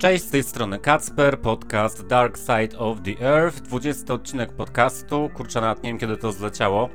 Cześć, z tej strony Kacper, podcast Dark Side of the Earth, 20 odcinek podcastu, kurczę nawet nie wiem kiedy to zleciało.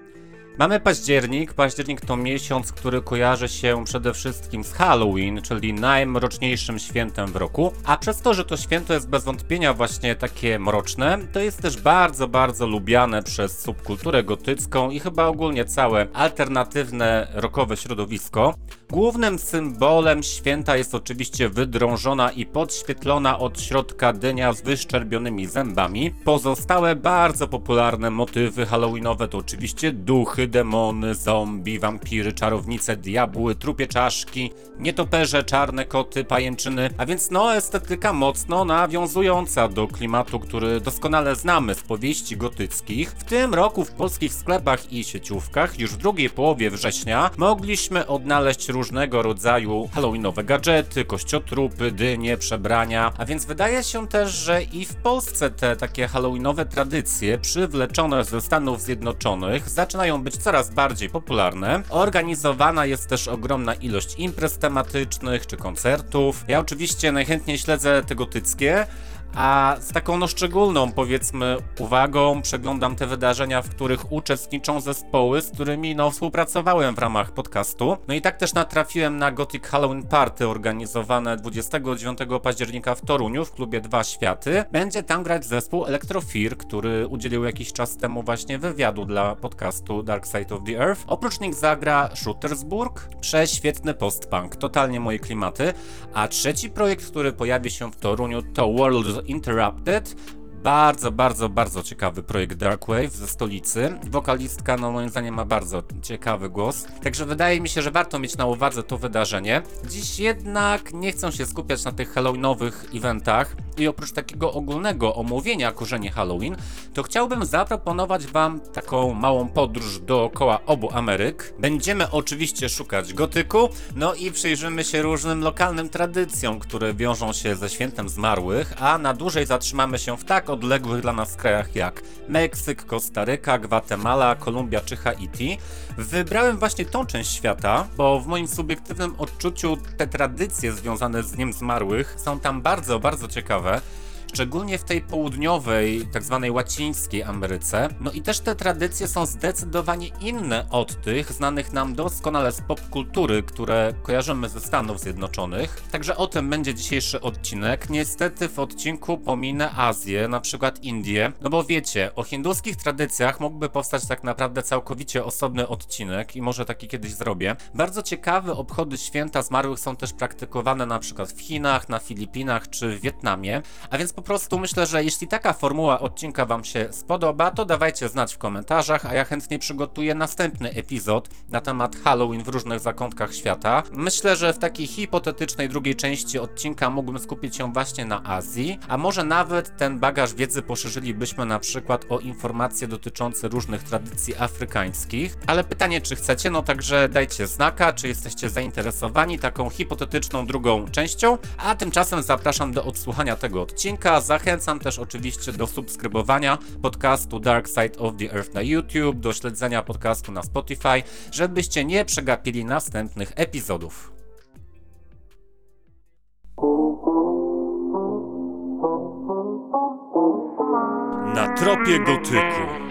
Mamy październik. Październik to miesiąc, który kojarzy się przede wszystkim z Halloween, czyli najmroczniejszym świętem w roku. A przez to, że to święto jest bez wątpienia właśnie takie mroczne, to jest też bardzo, bardzo lubiane przez subkulturę gotycką i chyba ogólnie całe alternatywne rockowe środowisko. Głównym symbolem święta jest oczywiście wydrążona i podświetlona od środka dynia z wyszczerbionymi zębami. Pozostałe bardzo popularne motywy halloweenowe to oczywiście duchy, demony, zombie, wampiry, czarownice, diabły, trupie czaszki, nietoperze, czarne koty, pajęczyny, a więc no estetyka mocno nawiązująca do klimatu, który doskonale znamy z powieści gotyckich. W tym roku w polskich sklepach i sieciówkach już w drugiej połowie września mogliśmy odnaleźć różnego rodzaju halloweenowe gadżety, kościotrupy, dynie, przebrania, a więc wydaje się też, że i w Polsce te takie halloweenowe tradycje przywleczone ze Stanów Zjednoczonych zaczynają być coraz bardziej popularne. Organizowana jest też ogromna ilość imprez tematycznych czy koncertów. Ja oczywiście najchętniej śledzę te gotyckie, a z taką no szczególną, powiedzmy, uwagą przeglądam te wydarzenia, w których uczestniczą zespoły, z którymi no współpracowałem w ramach podcastu. No i tak też natrafiłem na Gothic Halloween Party organizowane 29 października w Toruniu w klubie Dwa Światy. Będzie tam grać zespół Electrofear, który udzielił jakiś czas temu właśnie wywiadu dla podcastu Dark Side of the Earth. Oprócz nich zagra Shootersburg, prześwietny post-punk, totalnie moje klimaty. A trzeci projekt, który pojawi się w Toruniu to World Interrupted. Bardzo, bardzo, bardzo ciekawy projekt Darkwave ze stolicy. Wokalistka, no moim zdaniem, ma bardzo ciekawy głos. Także wydaje mi się, że warto mieć na uwadze to wydarzenie. Dziś jednak nie chcę się skupiać na tych halloweenowych eventach i oprócz takiego ogólnego omówienia korzeni Halloween, to chciałbym zaproponować Wam taką małą podróż dookoła obu Ameryk. Będziemy oczywiście szukać gotyku, no i przyjrzymy się różnym lokalnym tradycjom, które wiążą się ze świętem zmarłych, a na dłużej zatrzymamy się w tak odległych dla nas krajach jak Meksyk, Kostaryka, Gwatemala, Kolumbia czy Haiti. Wybrałem właśnie tą część świata, bo w moim subiektywnym odczuciu te tradycje związane z Dniem Zmarłych są tam bardzo, bardzo ciekawe ciekawe. Szczególnie w tej południowej, tak zwanej łacińskiej Ameryce. No i też te tradycje są zdecydowanie inne od tych znanych nam doskonale z popkultury, które kojarzymy ze Stanów Zjednoczonych. Także o tym będzie dzisiejszy odcinek. Niestety w odcinku pominę Azję, na przykład Indię, no bo wiecie, o hinduskich tradycjach mógłby powstać tak naprawdę całkowicie osobny odcinek i może taki kiedyś zrobię. Bardzo ciekawe obchody święta zmarłych są też praktykowane na przykład w Chinach, na Filipinach czy w Wietnamie, a więc po prostu myślę, że jeśli taka formuła odcinka Wam się spodoba, to dawajcie znać w komentarzach, a ja chętnie przygotuję następny epizod na temat Halloween w różnych zakątkach świata. Myślę, że w takiej hipotetycznej drugiej części odcinka mógłbym skupić się właśnie na Azji, a może nawet ten bagaż wiedzy poszerzylibyśmy na przykład o informacje dotyczące różnych tradycji afrykańskich. Ale pytanie, czy chcecie, no także dajcie znaka, czy jesteście zainteresowani taką hipotetyczną drugą częścią, a tymczasem zapraszam do odsłuchania tego odcinka Zachęcam też oczywiście do subskrybowania podcastu Dark Side of the Earth na YouTube, do śledzenia podcastu na Spotify, żebyście nie przegapili następnych epizodów. Na tropie gotyku.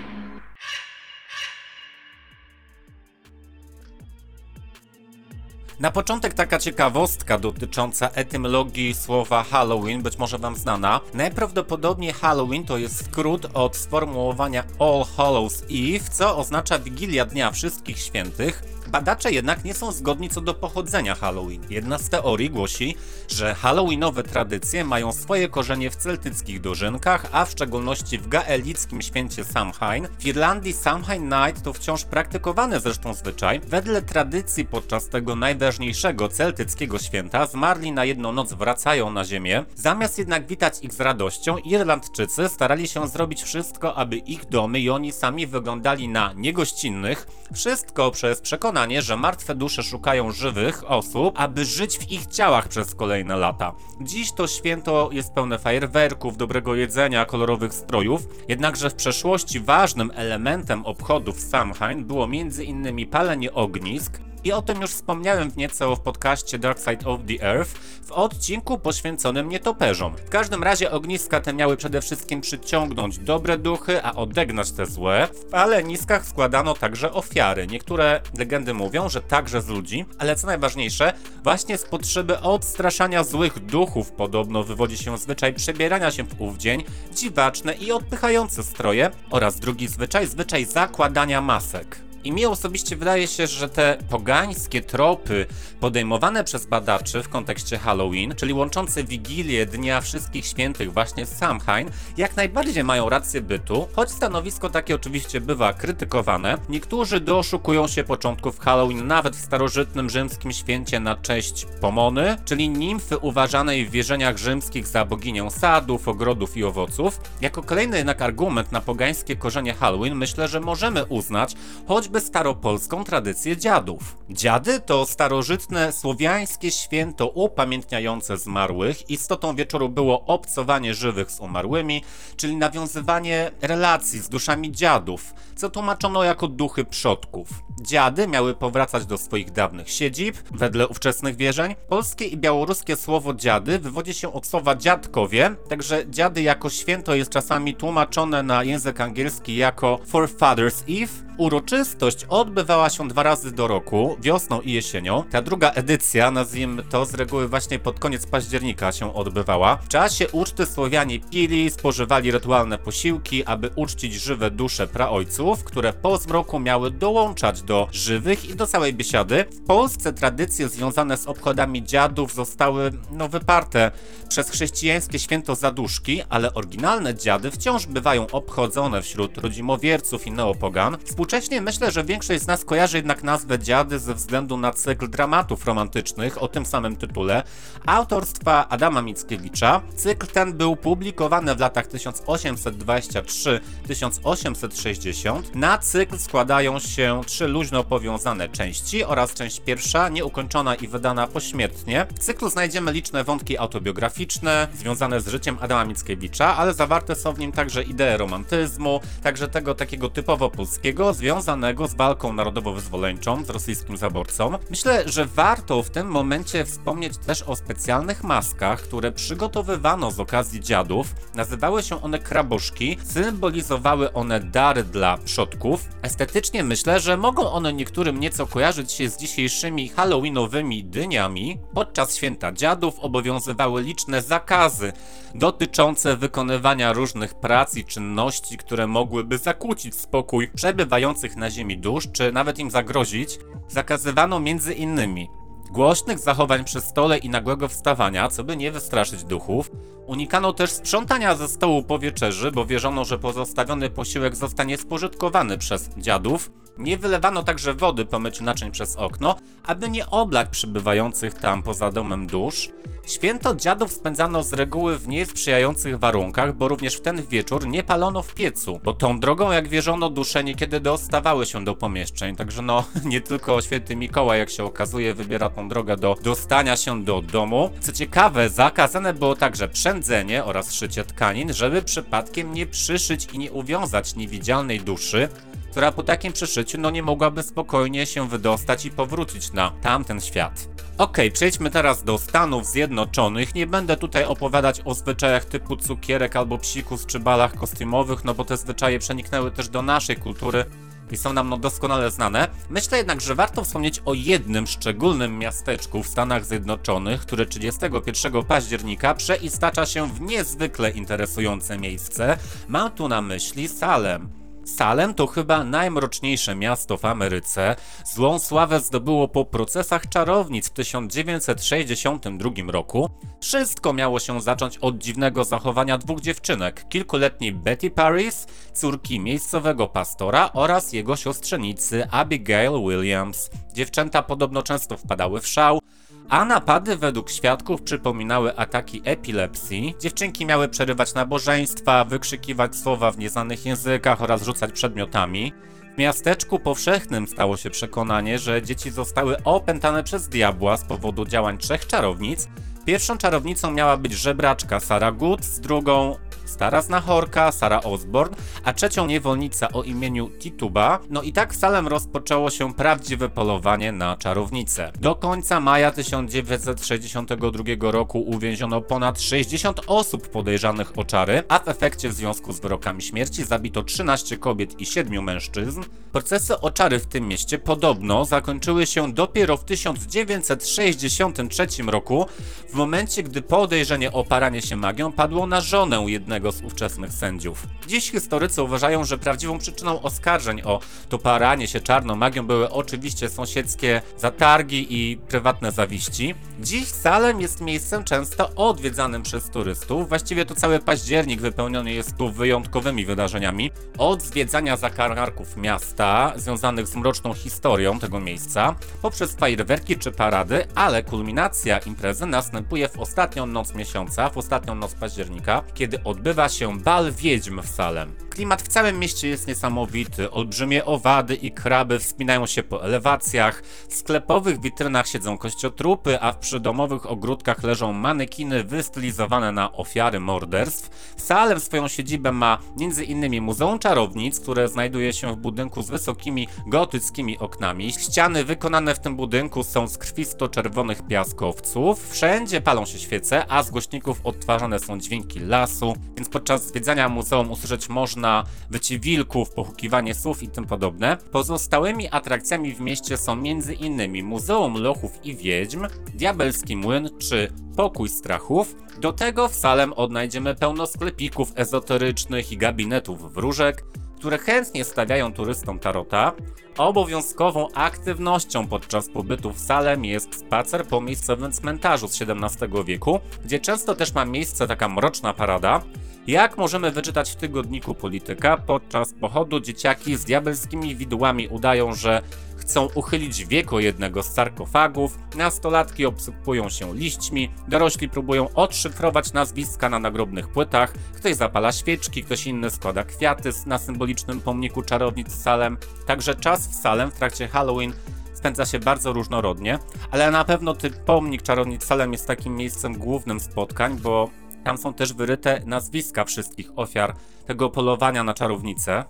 Na początek taka ciekawostka dotycząca etymologii słowa Halloween, być może wam znana. Najprawdopodobniej Halloween to jest skrót od sformułowania All Hallows Eve, co oznacza Wigilia Dnia Wszystkich Świętych. Badacze jednak nie są zgodni co do pochodzenia Halloween. Jedna z teorii głosi, że halloweenowe tradycje mają swoje korzenie w celtyckich dożynkach, a w szczególności w gaelickim święcie Samhain. W Irlandii Samhain Night to wciąż praktykowany zresztą zwyczaj. Wedle tradycji podczas tego najważniejszego celtyckiego święta zmarli na jedną noc wracają na ziemię. Zamiast jednak witać ich z radością, Irlandczycy starali się zrobić wszystko, aby ich domy i oni sami wyglądali na niegościnnych. Wszystko przez przekonanie przekonanie, że martwe dusze szukają żywych osób, aby żyć w ich ciałach przez kolejne lata. Dziś to święto jest pełne fajerwerków, dobrego jedzenia, kolorowych strojów, jednakże w przeszłości ważnym elementem obchodów Samhain było m.in. palenie ognisk, i o tym już wspomniałem w nieco w podcaście Dark Side of the Earth w odcinku poświęconym nietoperzom. W każdym razie ogniska te miały przede wszystkim przyciągnąć dobre duchy, a odegnać te złe. W paleniskach składano także ofiary. Niektóre legendy mówią, że także z ludzi, ale co najważniejsze, właśnie z potrzeby odstraszania złych duchów podobno wywodzi się zwyczaj przebierania się w ów dzień dziwaczne i odpychające stroje oraz drugi zwyczaj, zwyczaj zakładania masek. I mi osobiście wydaje się, że te pogańskie tropy podejmowane przez badaczy w kontekście Halloween, czyli łączące Wigilię Dnia Wszystkich Świętych właśnie z Samhain, jak najbardziej mają rację bytu, choć stanowisko takie oczywiście bywa krytykowane. Niektórzy doszukują się początków Halloween nawet w starożytnym rzymskim święcie na cześć Pomony, czyli nimfy uważanej w wierzeniach rzymskich za boginię sadów, ogrodów i owoców. Jako kolejny jednak argument na pogańskie korzenie Halloween myślę, że możemy uznać choćby choćby staropolską tradycję dziadów. Dziady to starożytne słowiańskie święto upamiętniające zmarłych. Istotą wieczoru było obcowanie żywych z umarłymi, czyli nawiązywanie relacji z duszami dziadów, co tłumaczono jako duchy przodków. Dziady miały powracać do swoich dawnych siedzib, wedle ówczesnych wierzeń. Polskie i białoruskie słowo dziady wywodzi się od słowa dziadkowie, także dziady jako święto jest czasami tłumaczone na język angielski jako Forefathers Eve, Uroczystość odbywała się dwa razy do roku, wiosną i jesienią. Ta druga edycja, nazwijmy to, z reguły właśnie pod koniec października się odbywała. W czasie uczty Słowianie pili, spożywali rytualne posiłki, aby uczcić żywe dusze praojców, które po zmroku miały dołączać do żywych i do całej biesiady. W Polsce tradycje związane z obchodami dziadów zostały, no, wyparte przez chrześcijańskie święto zaduszki, ale oryginalne dziady wciąż bywają obchodzone wśród rodzimowierców i neopogan. Współcześnie myślę, że większość z nas kojarzy jednak nazwę Dziady ze względu na cykl dramatów romantycznych o tym samym tytule autorstwa Adama Mickiewicza. Cykl ten był publikowany w latach 1863-1860. Na cykl składają się trzy luźno powiązane części oraz część pierwsza, nieukończona i wydana pośmiertnie. W cyklu znajdziemy liczne wątki autobiograficzne związane z życiem Adama Mickiewicza, ale zawarte są w nim także idee romantyzmu, także tego takiego typowo polskiego, związanego z walką narodowo-wyzwoleńczą z rosyjskim zaborcą. Myślę, że warto w tym momencie wspomnieć też o specjalnych maskach, które przygotowywano z okazji dziadów. Nazywały się one kraboszki, symbolizowały one dary dla przodków. Estetycznie myślę, że mogą one niektórym nieco kojarzyć się z dzisiejszymi halloweenowymi dyniami. Podczas święta dziadów obowiązywały liczne zakazy dotyczące wykonywania różnych prac i czynności, które mogłyby zakłócić spokój przebywających na ziemi dusz, czy nawet im zagrozić, zakazywano między innymi głośnych zachowań przy stole i nagłego wstawania, co by nie wystraszyć duchów. Unikano też sprzątania ze stołu po wieczerzy, bo wierzono, że pozostawiony posiłek zostanie spożytkowany przez dziadów. Nie wylewano także wody po myciu naczyń przez okno, aby nie oblać przybywających tam poza domem dusz. Święto dziadów spędzano z reguły w niesprzyjających warunkach, bo również w ten wieczór nie palono w piecu, bo tą drogą, jak wierzono, dusze niekiedy dostawały się do pomieszczeń, także no, nie tylko święty Mikołaj, jak się okazuje, wybiera tą drogę do dostania się do domu. Co ciekawe, zakazane było także przędzenie oraz szycie tkanin, żeby przypadkiem nie przyszyć i nie uwiązać niewidzialnej duszy, która po takim przeszyciu no nie mogłaby spokojnie się wydostać i powrócić na tamten świat. Ok, przejdźmy teraz do Stanów Zjednoczonych. Nie będę tutaj opowiadać o zwyczajach typu cukierek albo psikus czy balach kostiumowych, no bo te zwyczaje przeniknęły też do naszej kultury i są nam no doskonale znane. Myślę jednak, że warto wspomnieć o jednym szczególnym miasteczku w Stanach Zjednoczonych, które 31 października przeistacza się w niezwykle interesujące miejsce. Mam tu na myśli Salem. Salem to chyba najmroczniejsze miasto w Ameryce. Złą sławę zdobyło po procesach czarownic w 1962 roku. Wszystko miało się zacząć od dziwnego zachowania dwóch dziewczynek, kilkuletniej Betty Paris, córki miejscowego pastora oraz jego siostrzenicy Abigail Williams. Dziewczęta podobno często wpadały w szał, a napady według świadków przypominały ataki epilepsji. Dziewczynki miały przerywać nabożeństwa, wykrzykiwać słowa w nieznanych językach oraz rzucać przedmiotami. W miasteczku powszechnym stało się przekonanie, że dzieci zostały opętane przez diabła z powodu działań trzech czarownic, Pierwszą czarownicą miała być żebraczka Sarah Good, z drugą stara znachorka Sarah Osborne, a trzecią niewolnica o imieniu Tituba. No i tak w Salem rozpoczęło się prawdziwe polowanie na czarownicę. Do końca maja 1962 roku uwięziono ponad 60 osób podejrzanych o czary, a w efekcie w związku z wyrokami śmierci zabito 13 kobiet i 7 mężczyzn. Procesy o czary w tym mieście podobno zakończyły się dopiero w 1963 roku, w momencie gdy podejrzenie o paranie się magią padło na żonę jednego z ówczesnych sędziów. Dziś historycy uważają, że prawdziwą przyczyną oskarżeń o to paranie się czarną magią były oczywiście sąsiedzkie zatargi i prywatne zawiści. Dziś Salem jest miejscem często odwiedzanym przez turystów. Właściwie to cały październik wypełniony jest tu wyjątkowymi wydarzeniami. Od zwiedzania zakamarków miasta, związanych z mroczną historią tego miejsca, poprzez fajerwerki czy parady, ale kulminacja imprezy następuje w ostatnią noc miesiąca, w ostatnią noc października, kiedy odbywa się bal wiedźm w Salem. Klimat w całym mieście jest niesamowity. Olbrzymie owady i kraby wspinają się po elewacjach. W sklepowych witrynach siedzą kościotrupy, a w przydomowych ogródkach leżą manekiny wystylizowane na ofiary morderstw. Salem swoją siedzibę ma m.in. Muzeum Czarownic, które znajduje się w budynku z wysokimi gotyckimi oknami. Ściany wykonane w tym budynku są z krwisto-czerwonych piaskowców. Wszędzie palą się świece, a z głośników odtwarzane są dźwięki lasu, więc podczas zwiedzania muzeum usłyszeć można wycie wilków, pochukiwanie słów i tym podobne. Pozostałymi atrakcjami w mieście są m.in. Muzeum Lochów i Wiedźm, Diabelski Młyn czy Pokój Strachów. Do tego w Salem odnajdziemy pełno sklepików ezoterycznych i gabinetów wróżek, które chętnie stawiają turystom tarota. Obowiązkową aktywnością podczas pobytu w Salem jest spacer po miejscowym cmentarzu z XVII wieku, gdzie często też ma miejsce taka mroczna parada. Jak możemy wyczytać w tygodniku Polityka, podczas pochodu dzieciaki z diabelskimi widłami udają, że chcą uchylić wieko jednego z sarkofagów, nastolatki obsypują się liśćmi, dorośli próbują odszyfrować nazwiska na nagrobnych płytach, ktoś zapala świeczki, ktoś inny składa kwiaty na symbolicznym pomniku czarownic Salem. Także czas w Salem w trakcie Halloween spędza się bardzo różnorodnie, ale na pewno ten pomnik czarownic Salem jest takim miejscem głównym spotkań, bo tam są też wyryte nazwiska wszystkich ofiar tego polowania na czarownicę.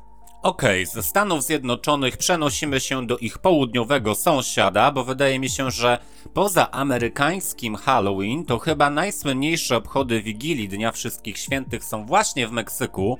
Okej, ze Stanów Zjednoczonych przenosimy się do ich południowego sąsiada, bo wydaje mi się, że poza amerykańskim Halloween to chyba najsłynniejsze obchody Wigilii Dnia Wszystkich Świętych są właśnie w Meksyku.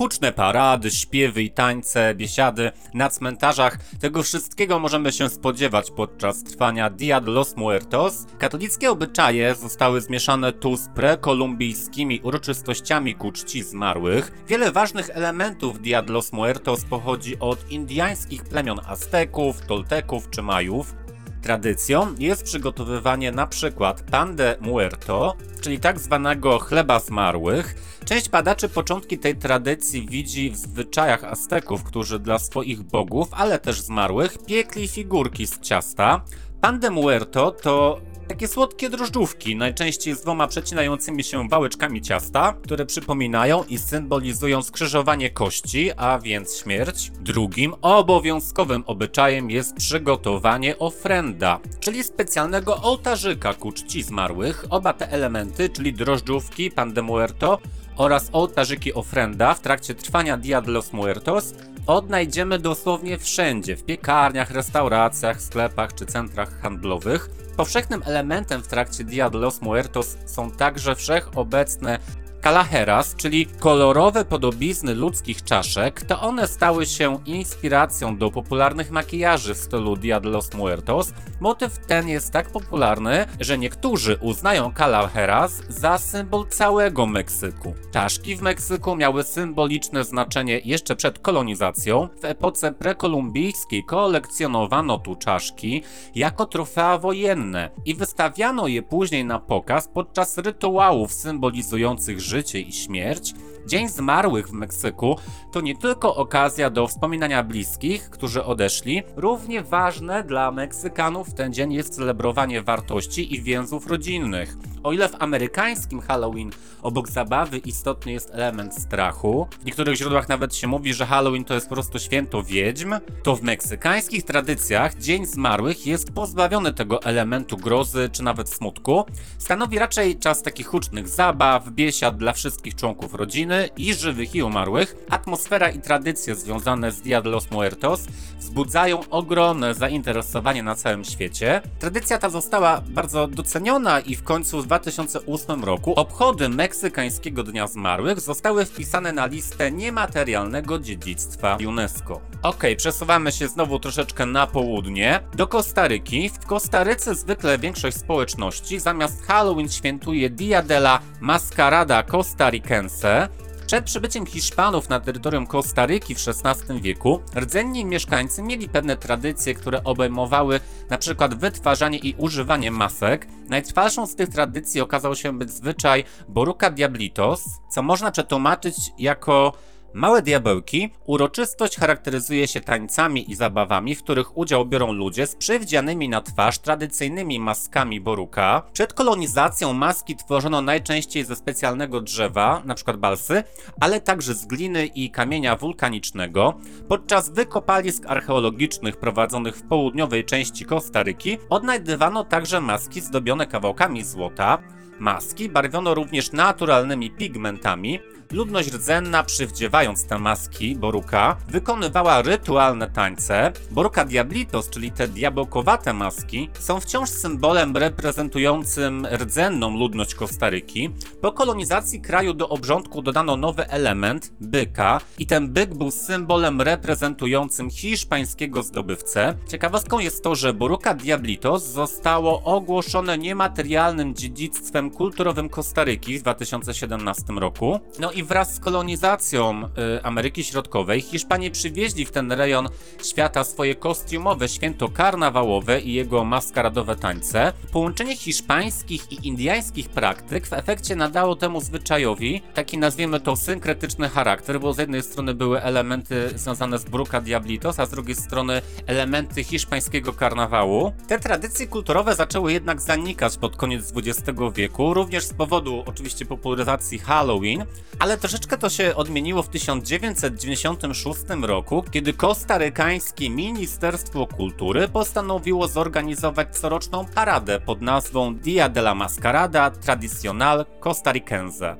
Huczne parady, śpiewy i tańce, biesiady na cmentarzach. Tego wszystkiego możemy się spodziewać podczas trwania Dia de los Muertos. Katolickie obyczaje zostały zmieszane tu z prekolumbijskimi uroczystościami ku czci zmarłych. Wiele ważnych elementów Dia de los Muertos pochodzi od indyjskich plemion Azteków, Tolteków czy Majów. Tradycją jest przygotowywanie na przykład pan de muerto, czyli tak zwanego chleba zmarłych. Część badaczy początki tej tradycji widzi w zwyczajach Azteków, którzy dla swoich bogów, ale też zmarłych, piekli figurki z ciasta. Pan de muerto to takie słodkie drożdżówki, najczęściej z dwoma przecinającymi się wałeczkami ciasta, które przypominają i symbolizują skrzyżowanie kości, a więc śmierć. Drugim obowiązkowym obyczajem jest przygotowanie ofrenda, czyli specjalnego ołtarzyka ku czci zmarłych. Oba te elementy, czyli drożdżówki, pan de muerto oraz ołtarzyki ofrenda w trakcie trwania Dia de los Muertos odnajdziemy dosłownie wszędzie, w piekarniach, restauracjach, sklepach czy centrach handlowych. Powszechnym elementem w trakcie Dia de los Muertos są także wszechobecne Calaheras, czyli kolorowe podobizny ludzkich czaszek, to one stały się inspiracją do popularnych makijaży w stylu Dia de los Muertos. Motyw ten jest tak popularny, że niektórzy uznają Calaheras za symbol całego Meksyku. Czaszki w Meksyku miały symboliczne znaczenie jeszcze przed kolonizacją. W epoce prekolumbijskiej kolekcjonowano tu czaszki jako trofea wojenne i wystawiano je później na pokaz podczas rytuałów symbolizujących życie i śmierć, Dzień Zmarłych w Meksyku to nie tylko okazja do wspominania bliskich, którzy odeszli, równie ważne dla Meksykanów ten dzień jest celebrowanie wartości i więzów rodzinnych. O ile w amerykańskim Halloween obok zabawy istotny jest element strachu, w niektórych źródłach nawet się mówi, że Halloween to jest po prostu święto wiedźm, to w meksykańskich tradycjach Dzień Zmarłych jest pozbawiony tego elementu grozy czy nawet smutku. Stanowi raczej czas takich hucznych zabaw, biesiad dla wszystkich członków rodziny i żywych i umarłych. Atmosfera i tradycje związane z Dia de los Muertos wzbudzają ogromne zainteresowanie na całym świecie. Tradycja ta została bardzo doceniona i w końcu w 2008 roku obchody meksykańskiego Dnia Zmarłych zostały wpisane na listę niematerialnego dziedzictwa UNESCO. Ok, przesuwamy się znowu troszeczkę na południe, do Kostaryki. W Kostaryce zwykle większość społeczności zamiast Halloween świętuje Dia de la Mascarada Costaricense, przed przybyciem Hiszpanów na terytorium Kostaryki w XVI wieku rdzenni mieszkańcy mieli pewne tradycje, które obejmowały przykład wytwarzanie i używanie masek. Najtrwalszą z tych tradycji okazał się być zwyczaj Boruca Diablitos, co można przetłumaczyć jako Małe diabełki. Uroczystość charakteryzuje się tańcami i zabawami, w których udział biorą ludzie z przywdzianymi na twarz tradycyjnymi maskami boruka. Przed kolonizacją maski tworzono najczęściej ze specjalnego drzewa, np. balsy, ale także z gliny i kamienia wulkanicznego. Podczas wykopalisk archeologicznych prowadzonych w południowej części Kostaryki odnajdywano także maski zdobione kawałkami złota. Maski barwiono również naturalnymi pigmentami. Ludność rdzenna, przywdziewając te maski Boruka, wykonywała rytualne tańce. Boruka Diablitos, czyli te diabełkowate maski, są wciąż symbolem reprezentującym rdzenną ludność Kostaryki. Po kolonizacji kraju do obrządku dodano nowy element, byka, i ten byk był symbolem reprezentującym hiszpańskiego zdobywcę. Ciekawostką jest to, że Boruka Diablitos zostało ogłoszone niematerialnym dziedzictwem kulturowym Kostaryki w 2017 roku. No i wraz z kolonizacją y, Ameryki Środkowej Hiszpanie przywieźli w ten rejon świata swoje kostiumowe święto karnawałowe i jego maskaradowe tańce. Połączenie hiszpańskich i indyjskich praktyk w efekcie nadało temu zwyczajowi taki nazwijmy to synkretyczny charakter, bo z jednej strony były elementy związane z Bruca Diablitos, a z drugiej strony elementy hiszpańskiego karnawału. Te tradycje kulturowe zaczęły jednak zanikać pod koniec XX wieku, również z powodu oczywiście popularyzacji Halloween, ale troszeczkę to się odmieniło w 1996 roku, kiedy kostarykańskie Ministerstwo Kultury postanowiło zorganizować coroczną paradę pod nazwą Dia de la Mascarada Tradicional Costaricense.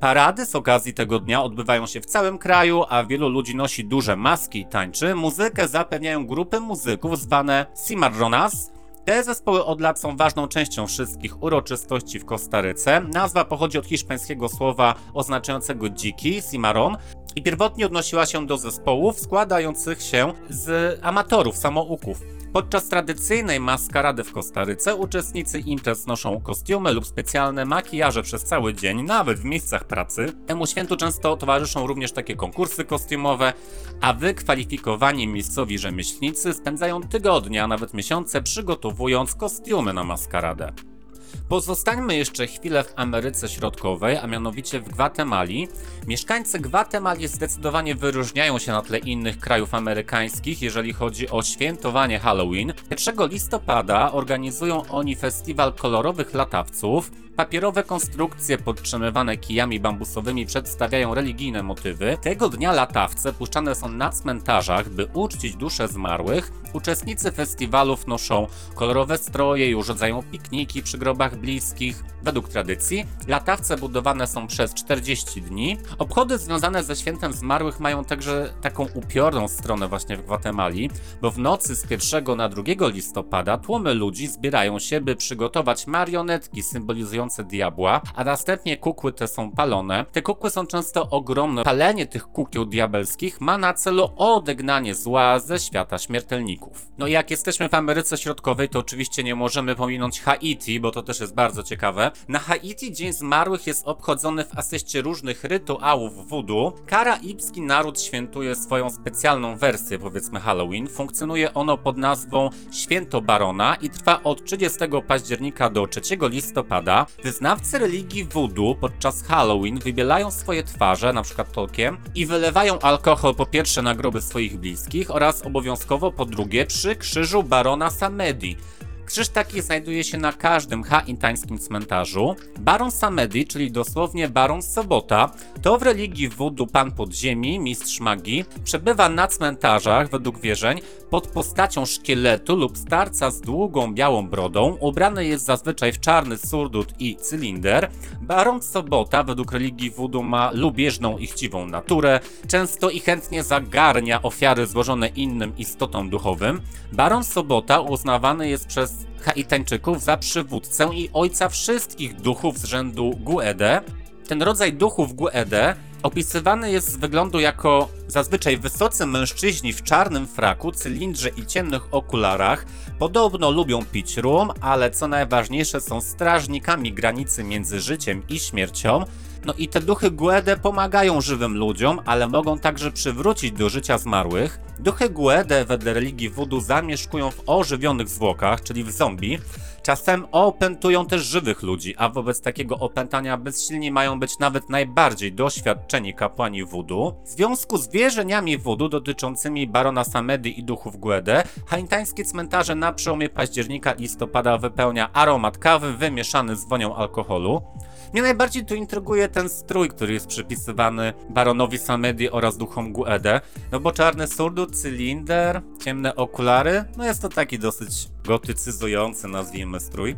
Parady z okazji tego dnia odbywają się w całym kraju, a wielu ludzi nosi duże maski i tańczy. Muzykę zapewniają grupy muzyków zwane Cimarronas, te zespoły od lat są ważną częścią wszystkich uroczystości w Kostaryce. Nazwa pochodzi od hiszpańskiego słowa oznaczającego dziki, cimarron, i pierwotnie odnosiła się do zespołów składających się z amatorów, samouków. Podczas tradycyjnej maskarady w Kostaryce uczestnicy imprez noszą kostiumy lub specjalne makijaże przez cały dzień, nawet w miejscach pracy. Temu świętu często towarzyszą również takie konkursy kostiumowe, a wykwalifikowani miejscowi rzemieślnicy spędzają tygodnie, a nawet miesiące przygotowując kostiumy na maskaradę. Pozostańmy jeszcze chwilę w Ameryce Środkowej, a mianowicie w Gwatemali. Mieszkańcy Gwatemali zdecydowanie wyróżniają się na tle innych krajów amerykańskich, jeżeli chodzi o świętowanie Halloween. 1 listopada organizują oni festiwal kolorowych latawców. Papierowe konstrukcje podtrzymywane kijami bambusowymi przedstawiają religijne motywy. Tego dnia latawce puszczane są na cmentarzach, by uczcić dusze zmarłych. Uczestnicy festiwalów noszą kolorowe stroje i urządzają pikniki przy grobach bliskich. Według tradycji latawce budowane są przez 40 dni. Obchody związane ze świętem zmarłych mają także taką upiorną stronę właśnie w Gwatemali, bo w nocy z 1 na 2 listopada tłumy ludzi zbierają się, by przygotować marionetki symbolizujące diabła, a następnie kukły te są palone. Te kukły są często ogromne. Palenie tych kukieł diabelskich ma na celu odegnanie zła ze świata śmiertelników. No i jak jesteśmy w Ameryce Środkowej, to oczywiście nie możemy pominąć Haiti, bo to też jest bardzo ciekawe. Na Haiti Dzień Zmarłych jest obchodzony w asyście różnych rytuałów voodoo. Karaibski naród świętuje swoją specjalną wersję, powiedzmy Halloween. Funkcjonuje ono pod nazwą Święto Barona i trwa od 30 października do 3 listopada. Wyznawcy religii voodoo podczas Halloween wybielają swoje twarze, przykład tokiem, i wylewają alkohol po pierwsze na groby swoich bliskich oraz obowiązkowo po drugie przy krzyżu Barona Samedi. Krzyż taki znajduje się na każdym haintańskim cmentarzu. Baron Samedi, czyli dosłownie Baron Sobota, to w religii voodoo pan podziemi, mistrz magii, przebywa na cmentarzach, według wierzeń, pod postacią szkieletu lub starca z długą białą brodą. Ubrany jest zazwyczaj w czarny surdut i cylinder. Baron Sobota, według religii voodoo, ma lubieżną i chciwą naturę, często i chętnie zagarnia ofiary złożone innym istotom duchowym. Baron Sobota uznawany jest przez Haitańczyków za przywódcę i ojca wszystkich duchów z rzędu Guede. Ten rodzaj duchów Guede opisywany jest z wyglądu jako zazwyczaj wysocy mężczyźni w czarnym fraku, cylindrze i ciemnych okularach. Podobno lubią pić rum, ale co najważniejsze są strażnikami granicy między życiem i śmiercią. No i te duchy Guede pomagają żywym ludziom, ale mogą także przywrócić do życia zmarłych. Duchy Guede wedle religii voodoo zamieszkują w ożywionych zwłokach, czyli w zombie. Czasem opętują też żywych ludzi, a wobec takiego opętania bezsilni mają być nawet najbardziej doświadczeni kapłani voodoo. W związku z wierzeniami voodoo dotyczącymi barona Samedy i duchów Guede, haintańskie cmentarze na przełomie października i listopada wypełnia aromat kawy wymieszany z wonią alkoholu. Mnie najbardziej tu intryguje ten strój, który jest przypisywany baronowi Samedi oraz duchom Guede, no bo czarny surdut, cylinder, ciemne okulary, no jest to taki dosyć gotycyzujący, nazwijmy strój.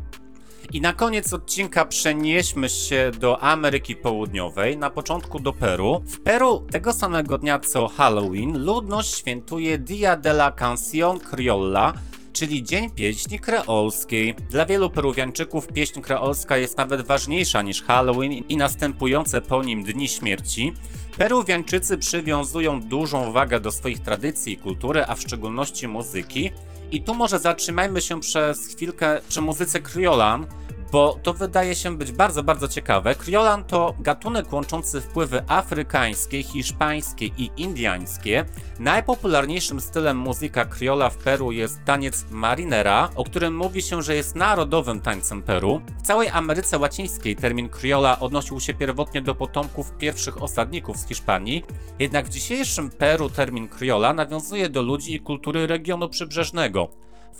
I na koniec odcinka przenieśmy się do Ameryki Południowej, na początku do Peru. W Peru tego samego dnia co Halloween ludność świętuje Dia de la Canción Criolla, czyli Dzień Pieśni Kreolskiej. Dla wielu Peruwianczyków pieśń kreolska jest nawet ważniejsza niż Halloween i następujące po nim Dni Śmierci. Peruwianczycy przywiązują dużą wagę do swoich tradycji i kultury, a w szczególności muzyki. I tu może zatrzymajmy się przez chwilkę przy muzyce kriolan, bo to wydaje się być bardzo, bardzo ciekawe. Kriolan to gatunek łączący wpływy afrykańskie, hiszpańskie i indiańskie. Najpopularniejszym stylem muzyka kriola w Peru jest taniec marinera, o którym mówi się, że jest narodowym tańcem Peru. W całej Ameryce Łacińskiej termin kriola odnosił się pierwotnie do potomków pierwszych osadników z Hiszpanii, jednak w dzisiejszym Peru termin kriola nawiązuje do ludzi i kultury regionu przybrzeżnego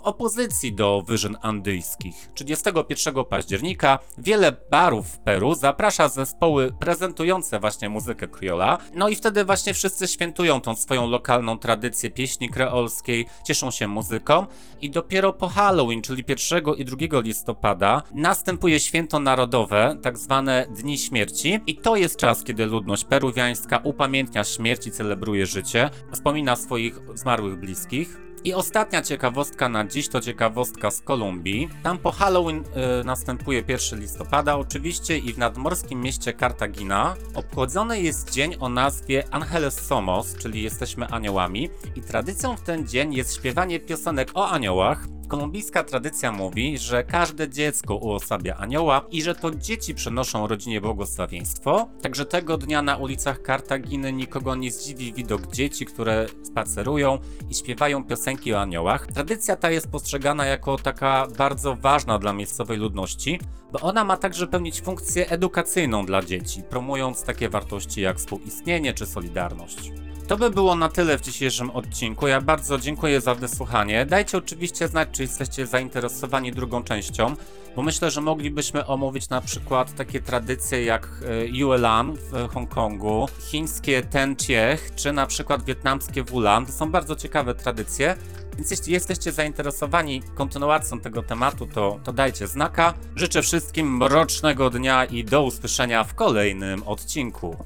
opozycji do wyżyn andyjskich. 31 października wiele barów w Peru zaprasza zespoły prezentujące właśnie muzykę kriola, no i wtedy właśnie wszyscy świętują tą swoją lokalną tradycję pieśni kreolskiej, cieszą się muzyką i dopiero po Halloween, czyli 1 i 2 listopada następuje święto narodowe, tak zwane Dni Śmierci i to jest czas, kiedy ludność peruwiańska upamiętnia śmierć i celebruje życie, wspomina swoich zmarłych bliskich. I ostatnia ciekawostka na dziś to ciekawostka z Kolumbii. Tam po Halloween y, następuje 1 listopada oczywiście i w nadmorskim mieście Cartagina obchodzony jest dzień o nazwie Angeles Somos, czyli jesteśmy aniołami. I tradycją w ten dzień jest śpiewanie piosenek o aniołach, Kolumbijska tradycja mówi, że każde dziecko uosabia anioła i że to dzieci przynoszą rodzinie błogosławieństwo. Także tego dnia na ulicach Kartaginy nikogo nie zdziwi widok dzieci, które spacerują i śpiewają piosenki o aniołach. Tradycja ta jest postrzegana jako taka bardzo ważna dla miejscowej ludności, bo ona ma także pełnić funkcję edukacyjną dla dzieci, promując takie wartości jak współistnienie czy solidarność. To by było na tyle w dzisiejszym odcinku. Ja bardzo dziękuję za wysłuchanie. Dajcie oczywiście znać, czy jesteście zainteresowani drugą częścią, bo myślę, że moglibyśmy omówić na przykład takie tradycje jak e, Yuelan w Hongkongu, chińskie Tenciech, czy na przykład wietnamskie Wulan. To są bardzo ciekawe tradycje. Więc jeśli jesteście zainteresowani kontynuacją tego tematu, to, to dajcie znaka. Życzę wszystkim mrocznego dnia i do usłyszenia w kolejnym odcinku.